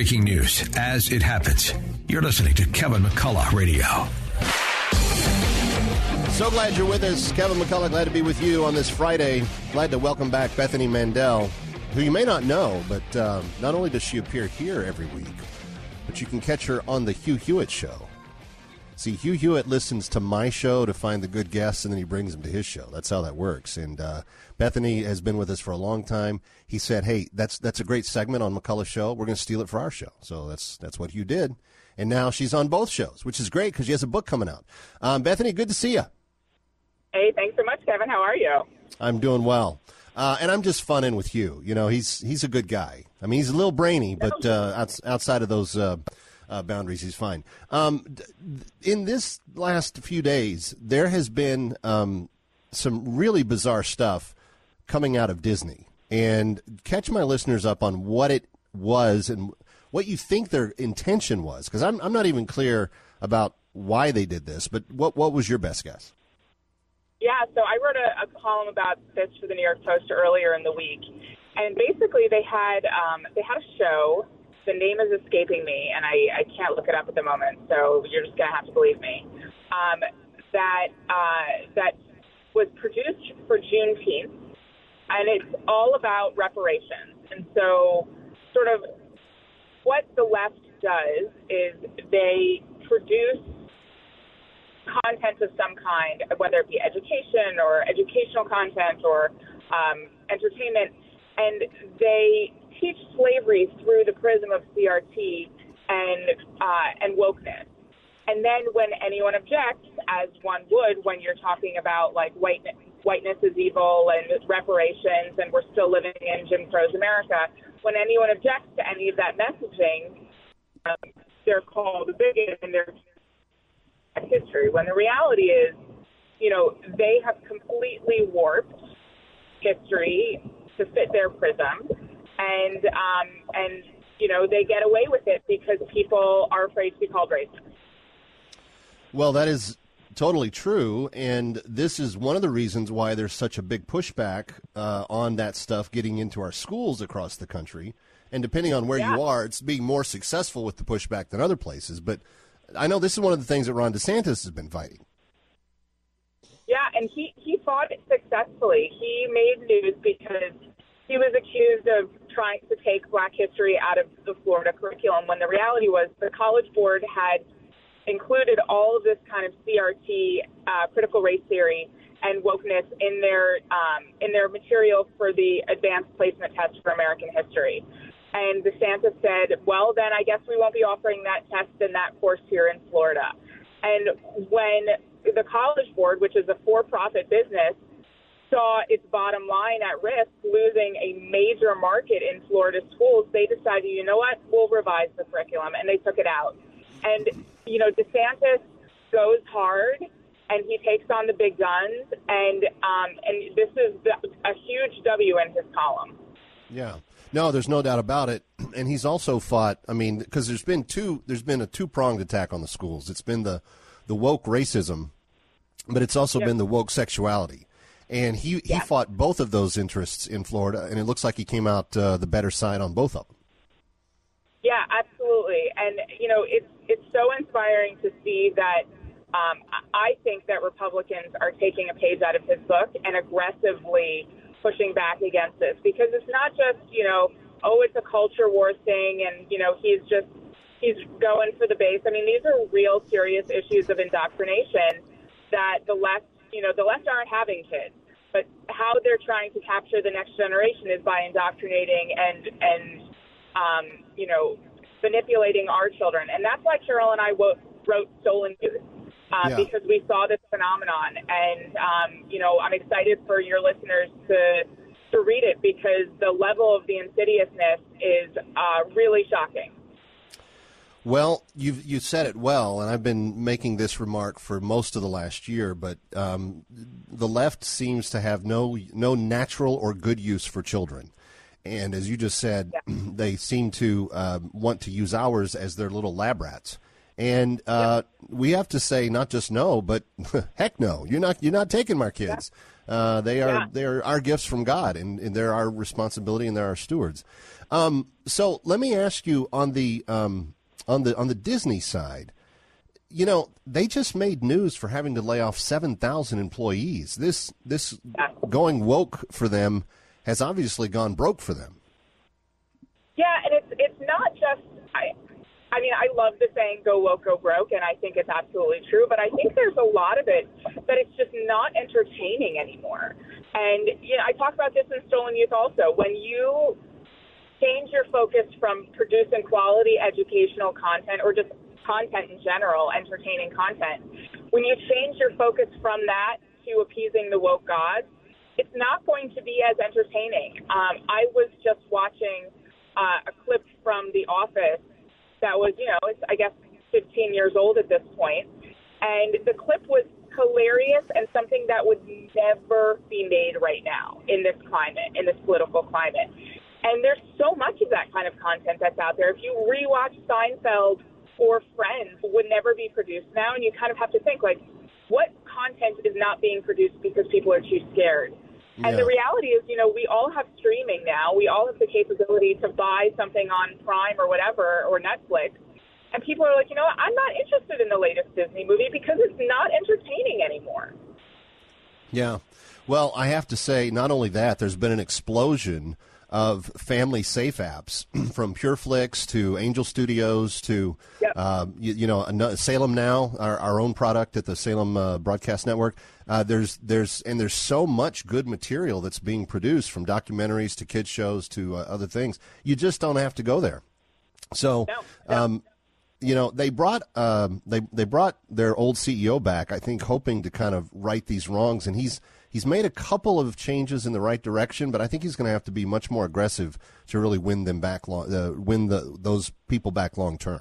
breaking news as it happens. You're listening to Kevin McCullough Radio. So glad you're with us. Kevin McCullough, glad to be with you on this Friday. Glad to welcome back Bethany Mandel, who you may not know, but um, not only does she appear here every week, but you can catch her on The Hugh Hewitt Show. See, Hugh Hewitt listens to my show to find the good guests, and then he brings them to his show. That's how that works. And uh, Bethany has been with us for a long time. He said, "Hey, that's that's a great segment on McCullough's show. We're going to steal it for our show." So that's that's what Hugh did. And now she's on both shows, which is great because she has a book coming out. Um, Bethany, good to see you. Hey, thanks so much, Kevin. How are you? I'm doing well. Uh, and I'm just funning with Hugh. You know, he's he's a good guy. I mean, he's a little brainy, but uh, outside of those uh, uh, boundaries, he's fine. Um, in this last few days, there has been um, some really bizarre stuff coming out of Disney. And catch my listeners up on what it was and what you think their intention was, because I'm, I'm not even clear about why they did this. But what what was your best guess? Yeah, so I wrote a, a column about this for the New York Post earlier in the week, and basically they had um, they had a show the name is escaping me, and I, I can't look it up at the moment, so you're just gonna have to believe me. Um, that uh, that was produced for Juneteenth, and it's all about reparations. And so, sort of, what the left does is they produce content of some kind, whether it be education or educational content or um, entertainment, and they teach slavery through the prism of CRT and uh, and wokeness. And then when anyone objects, as one would when you're talking about like whiteness, whiteness is evil and reparations, and we're still living in Jim Crow's America, when anyone objects to any of that messaging, um, they're called a bigot and they're history. When the reality is, you know, they have completely warped history to fit their prism and um, and you know they get away with it because people are afraid to be called racist. Well, that is totally true, and this is one of the reasons why there's such a big pushback uh, on that stuff getting into our schools across the country. And depending on where yeah. you are, it's being more successful with the pushback than other places. But I know this is one of the things that Ron DeSantis has been fighting. Yeah, and he, he fought it successfully. He made news because he was accused of trying to take black history out of the Florida curriculum when the reality was the College Board had included all of this kind of CRT, uh, critical race theory, and wokeness in their um, in their material for the advanced placement test for American history. And DeSantis said, "Well, then I guess we won't be offering that test in that course here in Florida." And when the College Board, which is a for-profit business, saw its bottom line at risk, losing a major market in Florida schools, they decided, you know what, we'll revise the curriculum, and they took it out. And, you know, DeSantis goes hard and he takes on the big guns, and um, and this is a huge W in his column. Yeah, no, there's no doubt about it. And he's also fought. I mean, because there's been two, there's been a two pronged attack on the schools. It's been the the woke racism, but it's also yep. been the woke sexuality and he he yeah. fought both of those interests in Florida, and it looks like he came out uh, the better side on both of them. Yeah, absolutely, and you know it's it's so inspiring to see that. Um, I think that Republicans are taking a page out of his book and aggressively pushing back against this because it's not just you know oh it's a culture war thing and you know he's just he's going for the base. I mean these are real serious issues of indoctrination that the left you know the left aren't having kids but how they're trying to capture the next generation is by indoctrinating and and um, you know manipulating our children, and that's why Carol and I wo- wrote Stolen Youth. Uh, yeah. Because we saw this phenomenon, and um, you know, I'm excited for your listeners to to read it because the level of the insidiousness is uh, really shocking. Well, you you said it well, and I've been making this remark for most of the last year. But um, the left seems to have no no natural or good use for children, and as you just said, yeah. they seem to uh, want to use ours as their little lab rats. And uh, we have to say not just no, but heck no. You're not you're not taking my kids. Uh, they are Yeah. they are our gifts from God, and, and they're our responsibility, and they're our stewards. Um, so let me ask you on the um, on the on the Disney side. You know, they just made news for having to lay off seven thousand employees. This this going woke for them has obviously gone broke for them. Yeah, and it's it's not just I. I mean, I love the saying "go woke, go broke," and I think it's absolutely true. But I think there's a lot of it that it's just not entertaining anymore. And you know, I talk about this in Stolen Youth also. When you change your focus from producing quality educational content or just content in general, entertaining content, when you change your focus from that to appeasing the woke gods, it's not going to be as entertaining. Um, I was just watching uh, a clip from The Office that was, you know, it's, I guess 15 years old at this point, and the clip was hilarious and something that would never be made right now in this climate, in this political climate. And there's so much of that kind of content that's out there. If you rewatch Seinfeld or Friends, would never be produced now, and you kind of have to think like, what content is not being produced because people are too scared? And the reality is, you know, we all have streaming now. We all have the capability to buy something on Prime or whatever or Netflix. And people are like, you know what? I'm not interested in the latest Disney movie because it's not entertaining anymore. Yeah. Well, I have to say, not only that, there's been an explosion of family safe apps from PureFlix to Angel Studios to, Yep. um, you, you know, Salem Now, our, our own product at the Salem uh, Broadcast Network. Uh, there's, there's, and there's so much good material that's being produced from documentaries to kids shows to uh, other things. You just don't have to go there. So, No, no. um, you know, they brought um, they they brought their old CEO back. I think hoping to kind of right these wrongs, and he's he's made a couple of changes in the right direction. But I think he's going to have to be much more aggressive to really win them back, long, uh, win the those people back long term.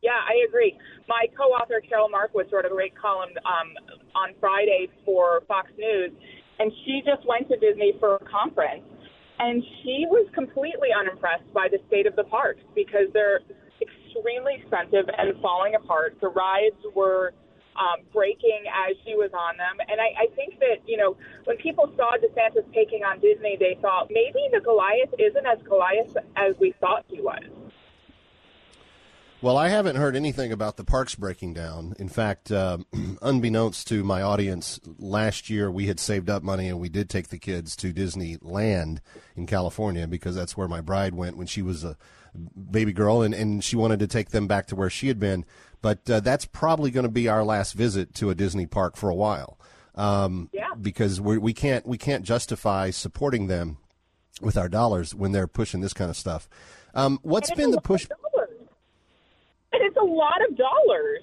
Yeah, I agree. My co-author Carol Markowitz wrote a great column um, on Friday for Fox News, and she just went to Disney for a conference, and she was completely unimpressed by the state of the parks because they're extremely expensive and falling apart. The rides were um, breaking as she was on them, and I, I think that you know when people saw DeSantis taking on Disney, they thought maybe the Goliath isn't as Goliath as we thought he was. Well, I haven't heard anything about the parks breaking down. In fact, um, unbeknownst to my audience, last year we had saved up money and we did take the kids to Disneyland in California because that's where my bride went when she was a baby girl, and, and she wanted to take them back to where she had been. But uh, that's probably going to be our last visit to a Disney park for a while, um, Yeah. because we we can't we can't justify supporting them with our dollars when they're pushing this kind of stuff. Um, what's been the push? lot of dollars. And it's a lot of dollars.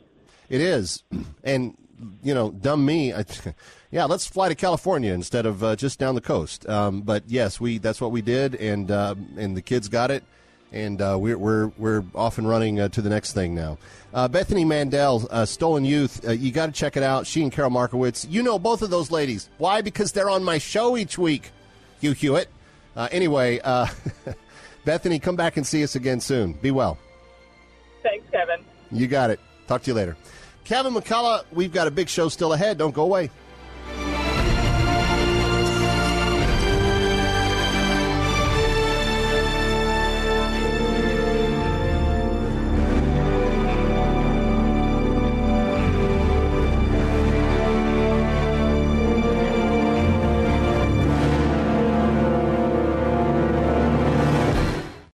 It is, and you know, dumb me. I, yeah, let's fly to California instead of uh, just down the coast. Um, but yes, we that's what we did, and uh, and the kids got it, and uh, we're we're we're off and running uh, to the next thing now. Uh, Bethany Mandel, uh, Stolen Youth. Uh, you got to check it out. She and Carol Markowitz. You know both of those ladies. Why? Because they're on my show each week. Hugh Hewitt. Uh, anyway, uh, Bethany, come back and see us again soon. Be well. Thanks, Kevin. You got it. Talk to you later. Kevin McCullough, we've got a big show still ahead. Don't go away.